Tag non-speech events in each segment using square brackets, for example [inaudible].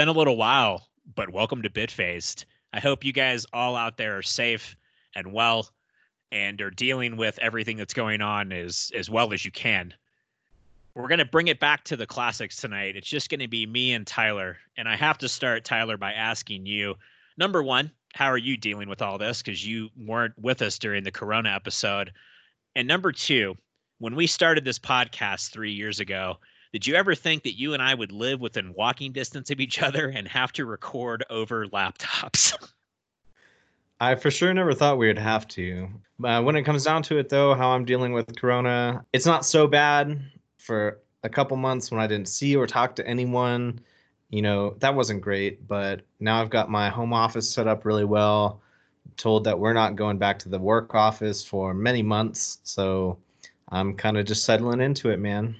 been a little while, but welcome to Bitfaced. I hope you guys all out there are safe and well and are dealing with everything that's going on as as well as you can. We're going to bring it back to the classics tonight. It's just going to be me and Tyler. And I have to start Tyler by asking you, number 1, how are you dealing with all this cuz you weren't with us during the corona episode? And number 2, when we started this podcast 3 years ago, did you ever think that you and I would live within walking distance of each other and have to record over laptops? [laughs] I for sure never thought we would have to. Uh, when it comes down to it, though, how I'm dealing with Corona, it's not so bad. For a couple months when I didn't see or talk to anyone, you know, that wasn't great. But now I've got my home office set up really well. Told that we're not going back to the work office for many months. So I'm kind of just settling into it, man.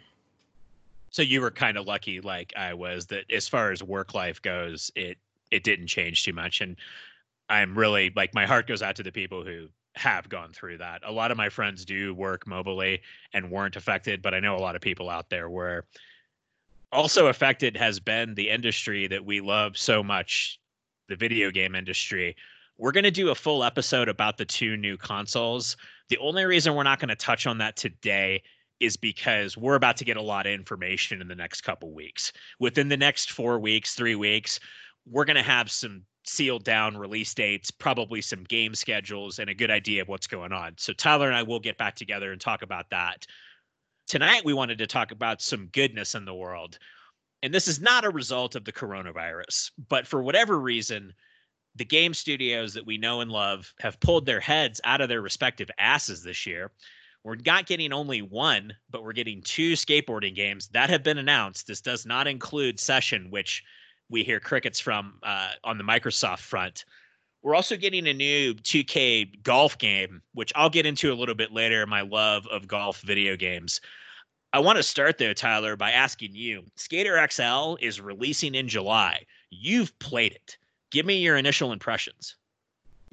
So you were kind of lucky, like I was, that as far as work life goes, it it didn't change too much. And I'm really like my heart goes out to the people who have gone through that. A lot of my friends do work mobilely and weren't affected, but I know a lot of people out there were also affected has been the industry that we love so much, the video game industry. We're going to do a full episode about the two new consoles. The only reason we're not going to touch on that today is because we're about to get a lot of information in the next couple weeks. Within the next 4 weeks, 3 weeks, we're going to have some sealed down release dates, probably some game schedules, and a good idea of what's going on. So Tyler and I will get back together and talk about that. Tonight, we wanted to talk about some goodness in the world. And this is not a result of the coronavirus, but for whatever reason, the game studios that we know and love have pulled their heads out of their respective asses this year. We're not getting only one, but we're getting two skateboarding games that have been announced. This does not include Session, which we hear crickets from uh, on the Microsoft front. We're also getting a new 2K golf game, which I'll get into a little bit later. My love of golf video games. I want to start though, Tyler, by asking you Skater XL is releasing in July. You've played it. Give me your initial impressions.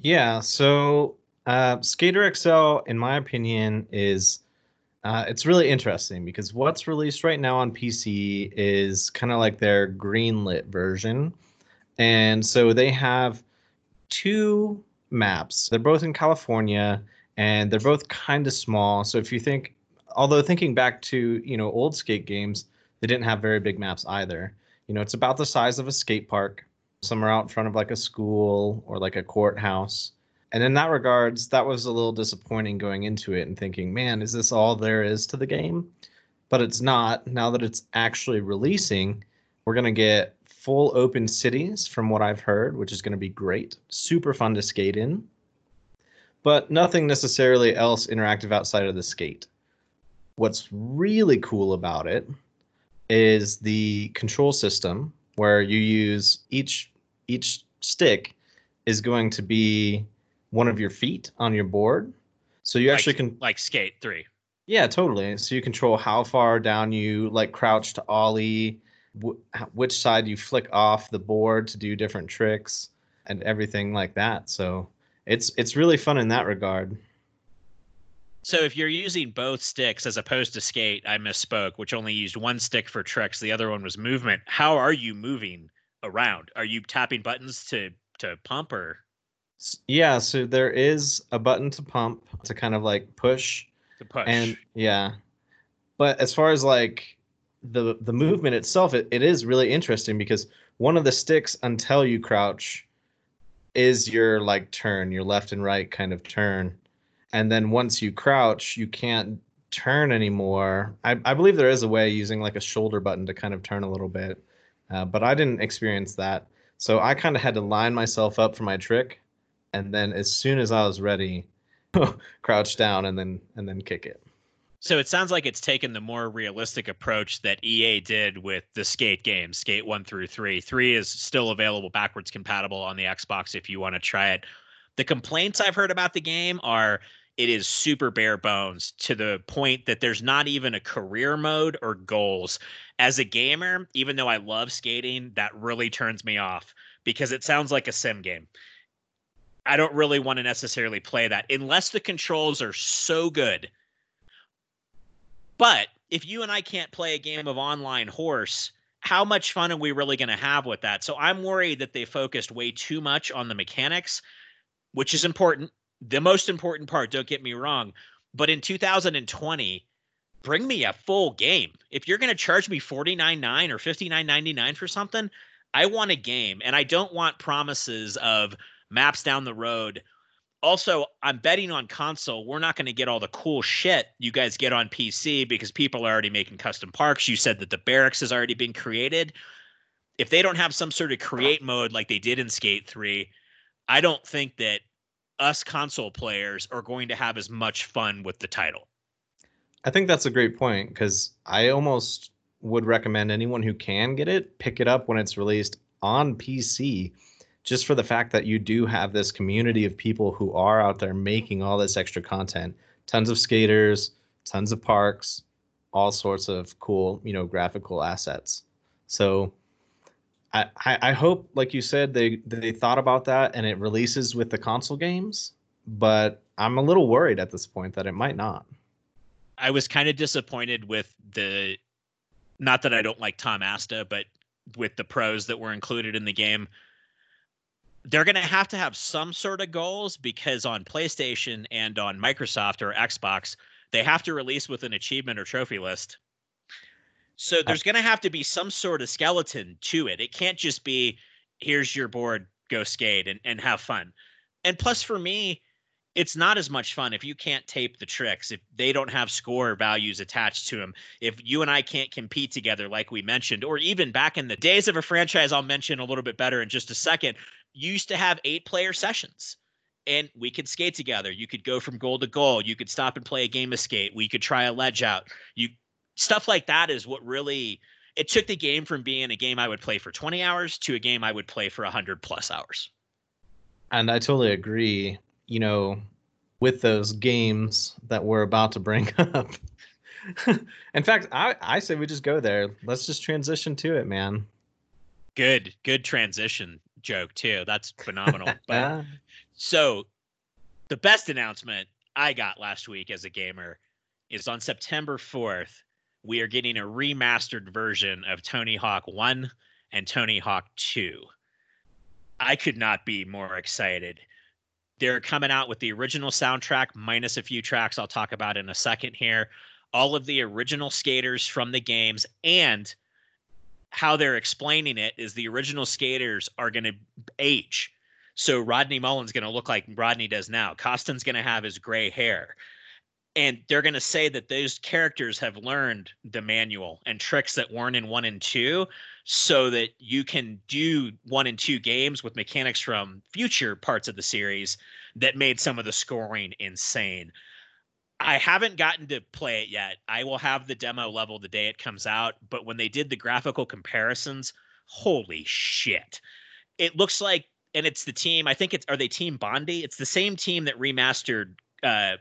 Yeah. So, uh, Skater XL, in my opinion, is uh, it's really interesting because what's released right now on PC is kind of like their greenlit version. And so they have two maps. They're both in California and they're both kind of small. So if you think, although thinking back to, you know, old skate games, they didn't have very big maps either. You know, it's about the size of a skate park. Some are out in front of like a school or like a courthouse and in that regards, that was a little disappointing going into it and thinking, man, is this all there is to the game? But it's not. Now that it's actually releasing, we're going to get full open cities from what I've heard, which is going to be great. Super fun to skate in. But nothing necessarily else interactive outside of the skate. What's really cool about it is the control system where you use each each stick is going to be one of your feet on your board. So you like, actually can like skate three. Yeah, totally. So you control how far down you like crouch to ollie, which side you flick off the board to do different tricks and everything like that. So it's it's really fun in that regard. So if you're using both sticks as opposed to skate, I misspoke, which only used one stick for tricks, the other one was movement. How are you moving around? Are you tapping buttons to to pump or yeah, so there is a button to pump to kind of like push. To push. And yeah. But as far as like the the movement itself, it, it is really interesting because one of the sticks until you crouch is your like turn, your left and right kind of turn. And then once you crouch, you can't turn anymore. I, I believe there is a way using like a shoulder button to kind of turn a little bit, uh, but I didn't experience that. So I kind of had to line myself up for my trick and then as soon as I was ready, [laughs] crouch down and then and then kick it. So it sounds like it's taken the more realistic approach that EA did with the Skate games, Skate 1 through 3. 3 is still available backwards compatible on the Xbox if you want to try it. The complaints I've heard about the game are it is super bare bones to the point that there's not even a career mode or goals. As a gamer, even though I love skating, that really turns me off because it sounds like a sim game. I don't really want to necessarily play that unless the controls are so good. But if you and I can't play a game of online horse, how much fun are we really going to have with that? So I'm worried that they focused way too much on the mechanics, which is important. The most important part, don't get me wrong. But in 2020, bring me a full game. If you're going to charge me 49.9 or 59.99 for something, I want a game and I don't want promises of maps down the road. Also, I'm betting on console. We're not going to get all the cool shit you guys get on PC because people are already making custom parks. You said that the barracks has already been created. If they don't have some sort of create mode like they did in Skate 3, I don't think that us console players are going to have as much fun with the title. I think that's a great point because I almost would recommend anyone who can get it pick it up when it's released on PC just for the fact that you do have this community of people who are out there making all this extra content. Tons of skaters tons of parks all sorts of cool you know graphical assets. So I, I hope like you said they they thought about that and it releases with the console games but i'm a little worried at this point that it might not. I was kind of disappointed with the not that i don't like tom asta but with the pros that were included in the game they're going to have to have some sort of goals because on PlayStation and on Microsoft or Xbox, they have to release with an achievement or trophy list. So there's going to have to be some sort of skeleton to it. It can't just be here's your board, go skate and, and have fun. And plus, for me, it's not as much fun if you can't tape the tricks, if they don't have score values attached to them, if you and I can't compete together, like we mentioned, or even back in the days of a franchise, I'll mention a little bit better in just a second, used to have eight player sessions and we could skate together. You could go from goal to goal. You could stop and play a game of skate. We could try a ledge out. You stuff like that is what really it took the game from being a game I would play for 20 hours to a game I would play for 100 plus hours. And I totally agree. You know, with those games that we're about to bring [laughs] up. In fact, I, I say we just go there. Let's just transition to it, man. Good, good transition joke too. That's phenomenal. [laughs] but so the best announcement I got last week as a gamer is on September 4th, we are getting a remastered version of Tony Hawk 1 and Tony Hawk 2. I could not be more excited. They're coming out with the original soundtrack minus a few tracks I'll talk about in a second here. All of the original skaters from the games and how they're explaining it is the original skaters are going to age. So Rodney Mullen's going to look like Rodney does now. Koston's going to have his gray hair. And they're going to say that those characters have learned the manual and tricks that weren't in one and two so that you can do one and two games with mechanics from future parts of the series that made some of the scoring insane. I haven't gotten to play it yet. I will have the demo level the day it comes out, but when they did the graphical comparisons, holy shit. It looks like and it's the team, I think it's are they Team Bondi? It's the same team that remastered uh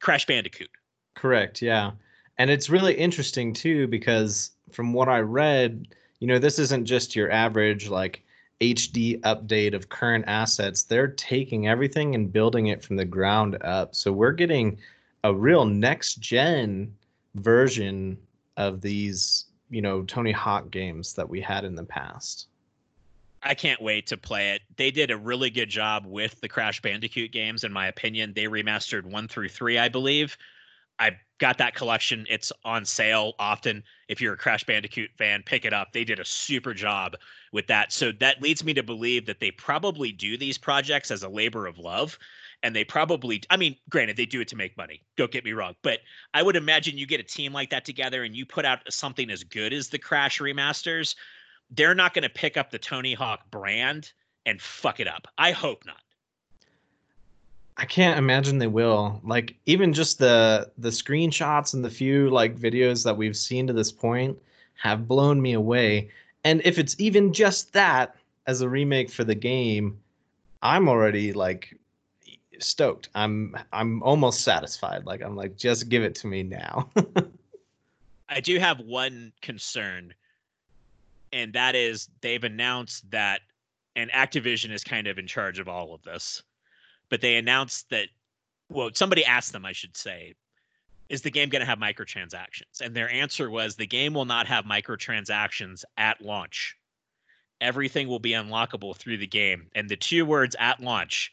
Crash Bandicoot. Correct, yeah. And it's really interesting too because from what I read, you know, this isn't just your average like HD update of current assets. They're taking everything and building it from the ground up. So we're getting a real next gen version of these, you know, Tony Hawk games that we had in the past. I can't wait to play it. They did a really good job with the Crash Bandicoot games, in my opinion. They remastered one through three, I believe. I got that collection. It's on sale often. If you're a Crash Bandicoot fan, pick it up. They did a super job with that. So that leads me to believe that they probably do these projects as a labor of love and they probably i mean granted they do it to make money don't get me wrong but i would imagine you get a team like that together and you put out something as good as the crash remasters they're not going to pick up the tony hawk brand and fuck it up. I hope not. I can't imagine they will. Like even just the the screenshots and the few like videos that we've seen to this point have blown me away. And if it's even just that as a remake for the game i'm already like stoked. I'm I'm almost satisfied. Like I'm like just give it to me now. [laughs] I do have one concern and that is they've announced that and Activision is kind of in charge of all of this. But they announced that well somebody asked them I should say is the game going to have microtransactions? And their answer was the game will not have microtransactions at launch. Everything will be unlockable through the game. And the two words at launch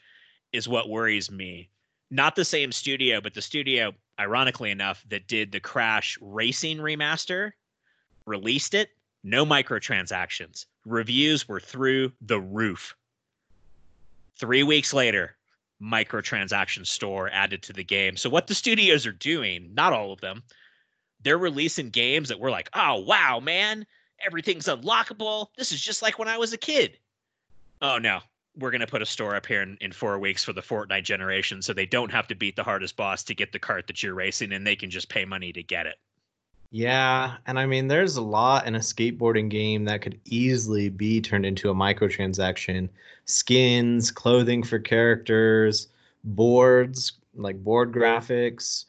is what worries me. Not the same studio, but the studio, ironically enough, that did the Crash Racing remaster released it. No microtransactions. Reviews were through the roof. Three weeks later, microtransaction store added to the game. So what the studios are doing, not all of them, they're releasing games that we're like, oh wow, man, everything's unlockable. This is just like when I was a kid. Oh no, we're gonna put a store up here in, in four weeks for the Fortnite generation, so they don't have to beat the hardest boss to get the cart that you're racing, and they can just pay money to get it. Yeah, and I mean, there's a lot in a skateboarding game that could easily be turned into a microtransaction. Skins, clothing for characters, boards, like board graphics,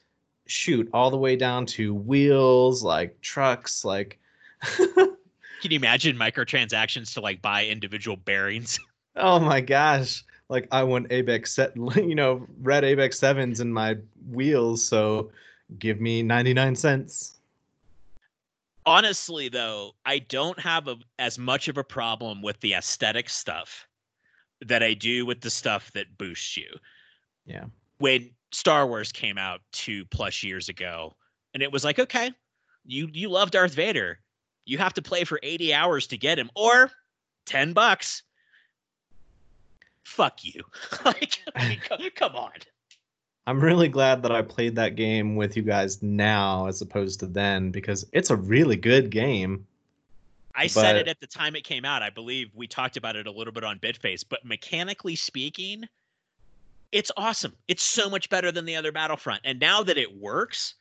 shoot, all the way down to wheels, like trucks, like. [laughs] Can you imagine microtransactions to like buy individual bearings? [laughs] oh my gosh. Like I want ABEC set, [laughs] you know, red ABEC sevens in my wheels, so give me 99 cents. Honestly though i don't have a, as much of a problem with the aesthetic stuff that i do with the stuff that boosts you. Yeah. When star wars came out two plus years ago and it was like okay you you love darth vader. You have to play for 80 hours to get him or 10 bucks fuck you [laughs] like I mean, come on I'm really glad that I played that game with you guys now as opposed to then because it's a really good game. I but... said it at the time it came out. I believe we talked about it a little bit on Bitface, but mechanically speaking, it's awesome. It's so much better than the other Battlefront. And now that it works,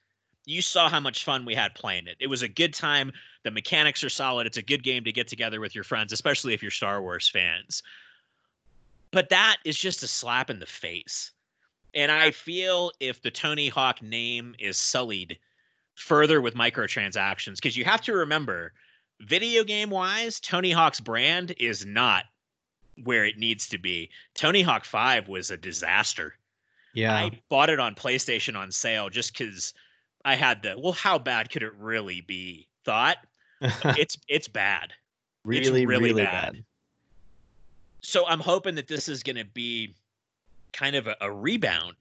you saw how much fun we had playing it. It was a good time. The mechanics are solid. It's a good game to get together with your friends, especially if you're Star Wars fans. But that is just a slap in the face and I feel if the Tony Hawk name is sullied further with microtransactions, because you have to remember, video game wise, Tony Hawk's brand is not where it needs to be. Tony Hawk 5 was a disaster. Yeah. I bought it on PlayStation on sale just because I had the, well, how bad could it really be? Thought. [laughs] it's it's bad. Really, it's really, really bad. bad. So I'm hoping that this is going to be kind of a, a rebound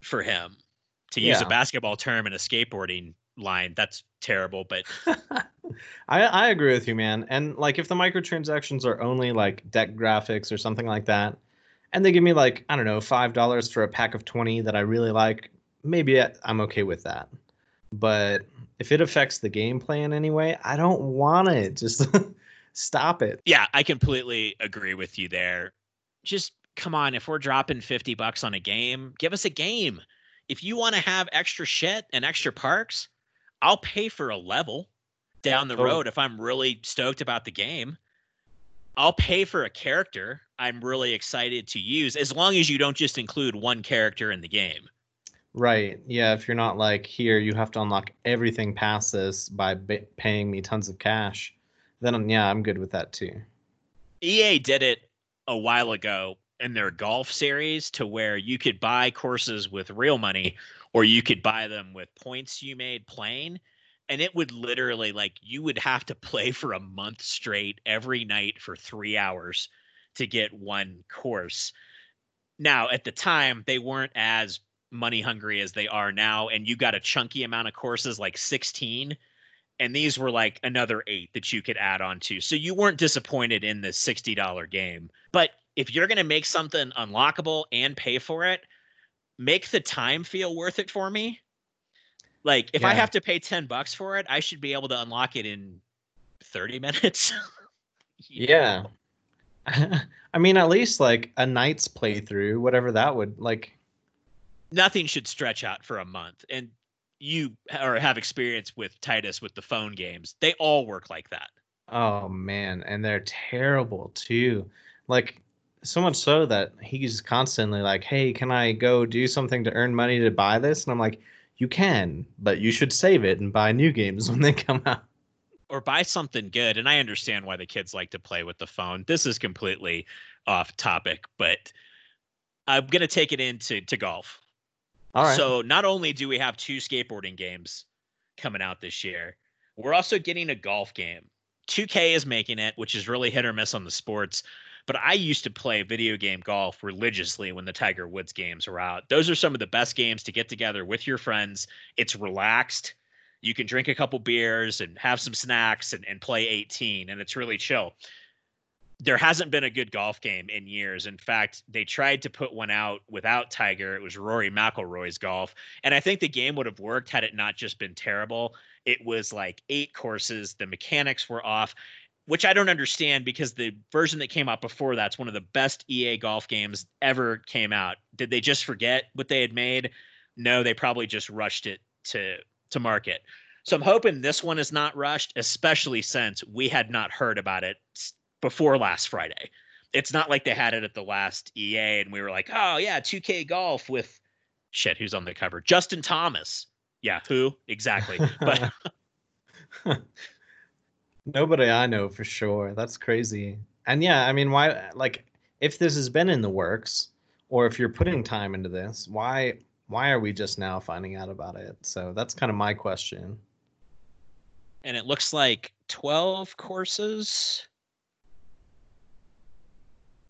for him to use yeah. a basketball term in a skateboarding line. That's terrible, but [laughs] I I agree with you, man. And like if the microtransactions are only like deck graphics or something like that, and they give me like I don't know five dollars for a pack of twenty that I really like, maybe I'm okay with that. But if it affects the gameplay in any way, I don't want it. [laughs] Just stop it. Yeah, I completely agree with you there. Just come on, if we're dropping 50 bucks on a game, give us a game. If you want to have extra shit and extra parks, I'll pay for a level down the oh. road if I'm really stoked about the game. I'll pay for a character I'm really excited to use as long as you don't just include one character in the game. Right. Yeah. If you're not like, here, you have to unlock everything past this by b- paying me tons of cash, then yeah, I'm good with that too. EA did it a while ago in their golf series to where you could buy courses with real money or you could buy them with points you made playing and it would literally like you would have to [laughs] play for a month straight every night for 3 hours to get one course. Now, at the time, they weren't as money hungry as they are now and you got a chunky amount of courses like 16 and these were like another 8 that you could add on to. So you weren't disappointed in the $60 game. But if you're going to make something unlockable and pay for it, make the time feel worth it for me. Like if yeah. I have to pay 10 bucks for it, I should be able to unlock it in 30 [laughs] minutes. yeah. [laughs] I mean, at least like a night's playthrough, whatever that would like. Nothing should stretch out for a month. And you or have experience with Titus with the phone games. They all work like that. Oh man, and they're terrible too. Like so much so that he's constantly like, "Hey, can I go do something to earn money to buy this?" And I'm like, "You can, but you should save it and buy new games [laughs] when they come out." Or buy something good. And I understand why the kids like to play with the phone. This is completely off topic, but I'm gonna take it into to golf. All right. So not only do we have two skateboarding games coming out this year, we're also getting a golf game. 2K is making it, which is really hit or miss on the sports. But I used to play video game golf religiously when the Tiger Woods games were out. Those are some of the best games to get together with your friends. It's relaxed. You can drink a couple beers and have some snacks and, and play 18, and it's really chill. There hasn't been a good golf game in years. In fact, they tried to put one out without Tiger. It was Rory McIlroy's golf, and I think the game would have worked had it not just been terrible. It was like eight courses. The mechanics were off, which I don't understand because the version that came out before that's one of the best EA golf games ever came out. Did they just forget what they had made? No, they probably just rushed it to to market. So I'm hoping this one is not rushed, especially since we had not heard about it before last Friday. It's not like they had it at the last E3 and we were like, "Oh yeah, 2K golf with shit, who's on the cover? Justin Thomas." Yeah, who? Exactly. But [laughs] [laughs] nobody I know for sure. That's crazy. And yeah, I mean, why? Like, if this has been in the works, or if you're putting time into this, why? Why are we just now finding out about it? So that's kind of my question. And it looks like 12 courses.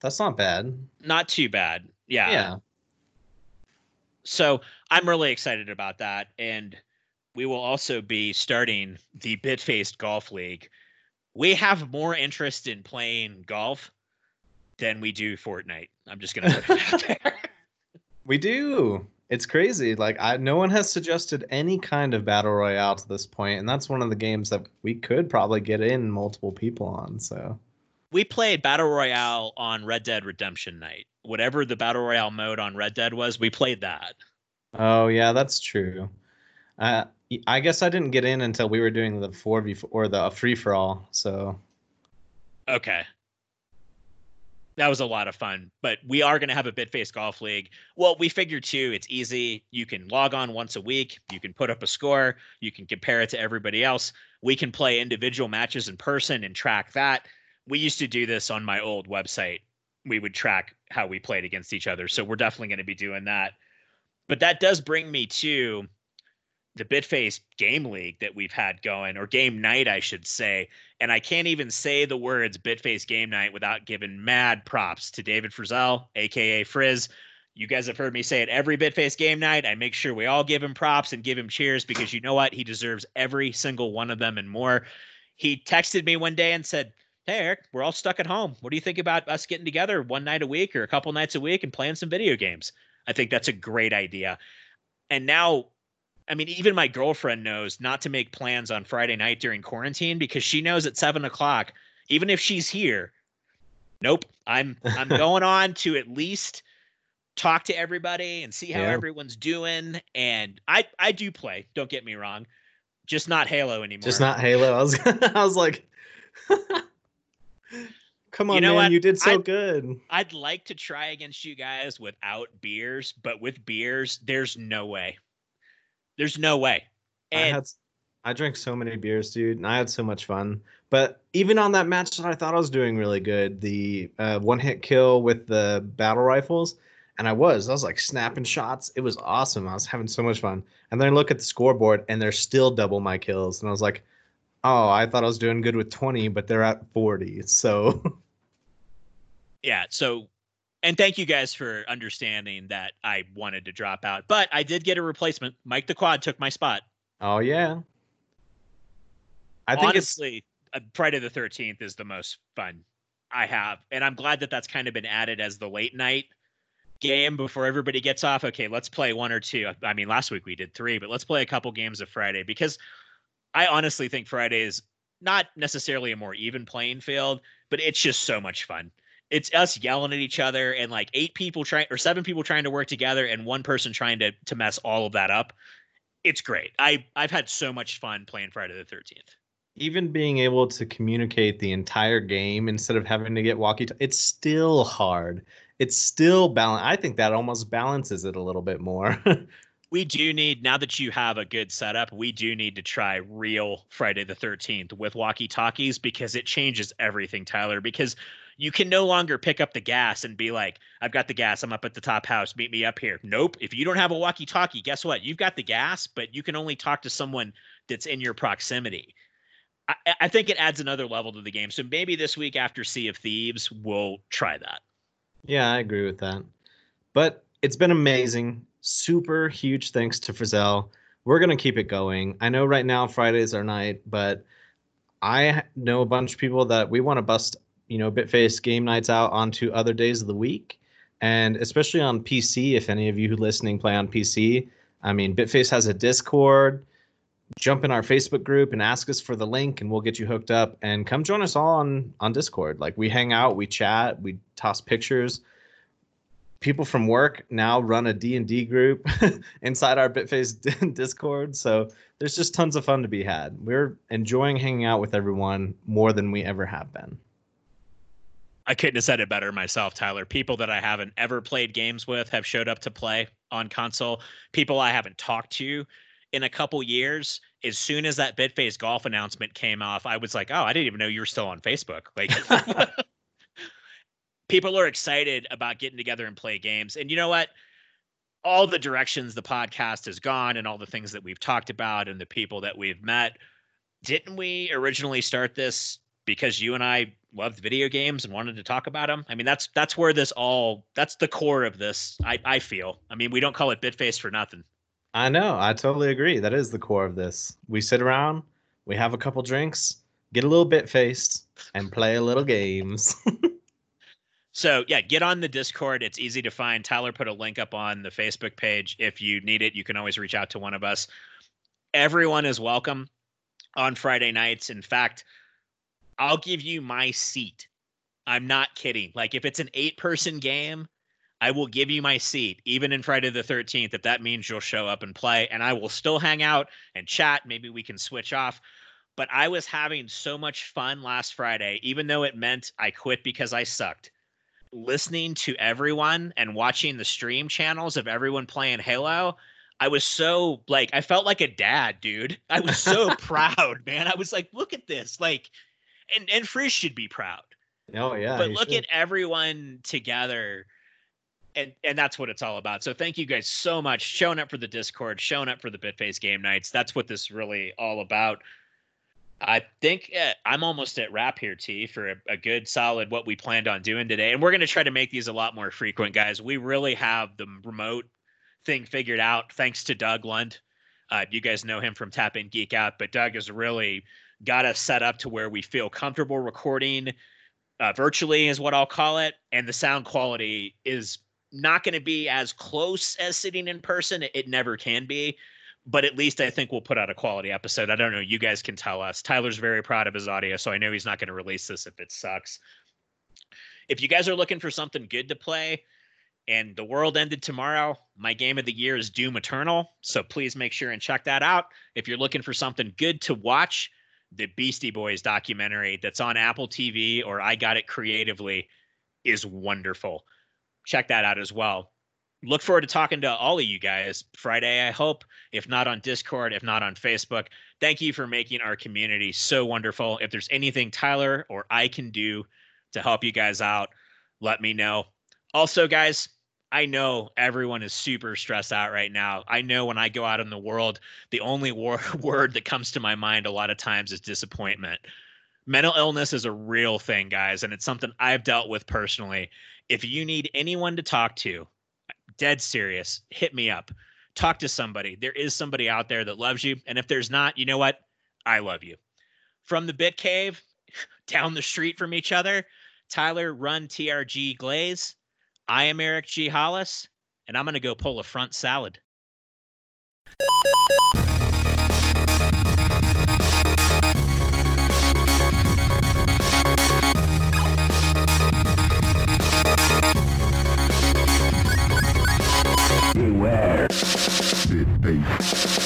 That's not bad. Not too bad. Yeah. Yeah. So I'm really excited about that. And we will also be starting the Bitfaced Golf League. We have more interest in playing golf than we do Fortnite. I'm just gonna put it out [laughs] there. We do. It's crazy. Like I no one has suggested any kind of battle royale to this point, and that's one of the games that we could probably get in multiple people on. So we played battle royale on Red Dead Redemption night. Whatever the battle royale mode on Red Dead was, we played that. Oh yeah, that's true. Uh, I guess I didn't get in until we were doing the four v or the free for all. So okay, that was a lot of fun. But we are going to have a Bitface Golf League. Well, we figured too, it's easy. You can log on once a week. You can put up a score. You can compare it to everybody else. We can play individual matches in person and track that. We used to do this on my old website. We would track how we played against each other. So we're definitely going to be doing that. But that does bring me to the Bitface game league that we've had going, or game night, I should say. And I can't even say the words Bitface game night without giving mad props to David Frizzell, aka Frizz. You guys have heard me say it every Bitface game night. I make sure we all give him props and give him cheers because you know what? He deserves every single one of them and more. He texted me one day and said, Hey, Eric, we're all stuck at home. What do you think about us getting together one night a week or a couple nights a week and playing some video games? I think that's a great idea. And now, I mean, even my girlfriend knows not to make plans on Friday night during quarantine because she knows at seven o'clock, even if she's here, nope, I'm I'm [laughs] going on to at least talk to everybody and see how yeah. everyone's doing. And I I do play. Don't get me wrong, just not Halo anymore. Just not Halo. I was [laughs] I was like. [laughs] Come on, you know man, what? you did so I'd, good. I'd like to try against you guys without beers, but with beers, there's no way. There's no way. And I had I drank so many beers, dude, and I had so much fun. But even on that match that I thought I was doing really good, the uh, one hit kill with the battle rifles, and I was, I was like snapping shots. It was awesome. I was having so much fun. And then I look at the scoreboard, and they're still double my kills, and I was like, oh, I thought I was doing good with 20, but they're at 40. So yeah, so and thank you guys for understanding that I wanted to drop out, but I did get a replacement. Mike the Quad took my spot. Oh yeah. I think honestly, it's... Friday the Thirteenth is the most fun I have, and I'm glad that that's kind of been added as the late night game before everybody gets off. Okay, let's play one or two. I mean, last week we did three, but let's play a couple games of Friday because I honestly think Friday is not necessarily a more even playing field, but it's just so much fun. It's us yelling at each other and like eight people trying or seven people trying to work together and one person trying to to mess all of that up. It's great. I I've had so much fun playing Friday the 13th. Even being able to communicate the entire game instead of having to get walkie it's still hard. It's still balance. I think that almost balances it a little bit more. [laughs] we do need now that you have a good setup we do need to try real friday the 13th with walkie talkies because it changes everything tyler because You can no longer pick up the gas and be like, I've got the gas. I'm up at the top house. Meet me up here. Nope. If you don't have a walkie talkie, guess what? You've got the gas, but you can only talk to someone that's in your proximity. I, I think it adds another level to the game. So maybe this week after Sea of Thieves, we'll try that. Yeah, I agree with that. But it's been amazing. Super huge thanks to Frizzell. We're going to keep it going. I know right now Fridays are night, but I know a bunch of people that we want to bust, you know, Bitface game nights out onto other days of the week. And especially on PC, if any of you who listening play on PC, I mean, Bitface has a Discord. Jump in our Facebook group and ask us for the link, and we'll get you hooked up. And come join us all on on Discord. Like we hang out, we chat, we toss pictures people from work now run a D&D group [laughs] inside our Bitface [laughs] Discord. So there's just tons of fun to be had. We're enjoying hanging out with everyone more than we ever have been. I couldn't have said it better myself, Tyler. People that I haven't ever played games with have showed up to play on console. People I haven't talked to in a couple years. As soon as that Bitface golf announcement came off, I was like, "Oh, I didn't even know you were still on Facebook." Like [laughs] people are excited about getting together and play games. And you know what? All the directions the podcast has gone and all the things that we've talked about and the people that we've met, didn't we originally start this because you and I loved video games and wanted to talk about them? I mean, that's that's where this all that's the core of this. I I feel. I mean, we don't call it Bitface for nothing. I know. I totally agree. That is the core of this. We sit around, we have a couple drinks, get a little bit faced, and play a little games. [laughs] So yeah, get on the Discord. It's easy to find. Tyler put a link up on the Facebook page. If you need it, you can always reach out to one of us. Everyone is welcome on Friday nights. In fact, I'll give you my seat. I'm not kidding. Like if it's an eight person game, I will give you my seat, even in Friday the 13th, if that means you'll show up and play. And I will still hang out and chat. Maybe we can switch off. But I was having so much fun last Friday, even though it meant I quit because I sucked listening to everyone and watching the stream channels of everyone playing Halo, I was so like I felt like a dad, dude. [laughs] I was so [laughs] proud, man. I was like, look at this. Like and and Frizz should be proud. Oh yeah. But look should. at everyone together. And and that's what it's all about. So thank you guys so much showing up for the Discord, showing up for the Bitface game nights. That's what this really all about. I think uh, I'm almost at wrap here, T, for a, a, good solid what we planned on doing today. And we're going to try to make these a lot more frequent, guys. We really have the remote thing figured out thanks to Doug Lund. Uh, you guys know him from Tap In Geek Out, but Doug has really got us set up to where we feel comfortable recording uh, virtually, is what I'll call it. And the sound quality is not going to be as close as sitting in person. It, it never can be but at least I think we'll put out a quality episode. I don't know. You guys can tell us. Tyler's very proud of his audio, so I know he's not going to release this if it sucks. If you guys are looking for something good to play and the world ended tomorrow, my game of the year is Doom Eternal. So please make sure and check that out. If you're looking for something good to watch, the Beastie Boys documentary that's on Apple TV or I Got It Creatively is wonderful. Check that out as well look forward to talking to all of you guys Friday, I hope, if not on Discord, if not on Facebook. Thank you for making our community so wonderful. If there's anything Tyler or I can do to help you guys out, let me know. Also, guys, I know everyone is super stressed out right now. I know when I go out in the world, the only [laughs] war- word that comes to my mind a lot of times is disappointment. Mental illness is a real thing, guys, and it's something I've dealt with personally. If you need anyone to talk to, dead serious, hit me up. Talk to somebody. There is somebody out there that loves you. And if there's not, you know what? I love you. From the Bit Cave, [laughs] down the street from each other, Tyler Run TRG Glaze. I am Eric G. Hollis, and I'm going to go pull a front salad. Bay.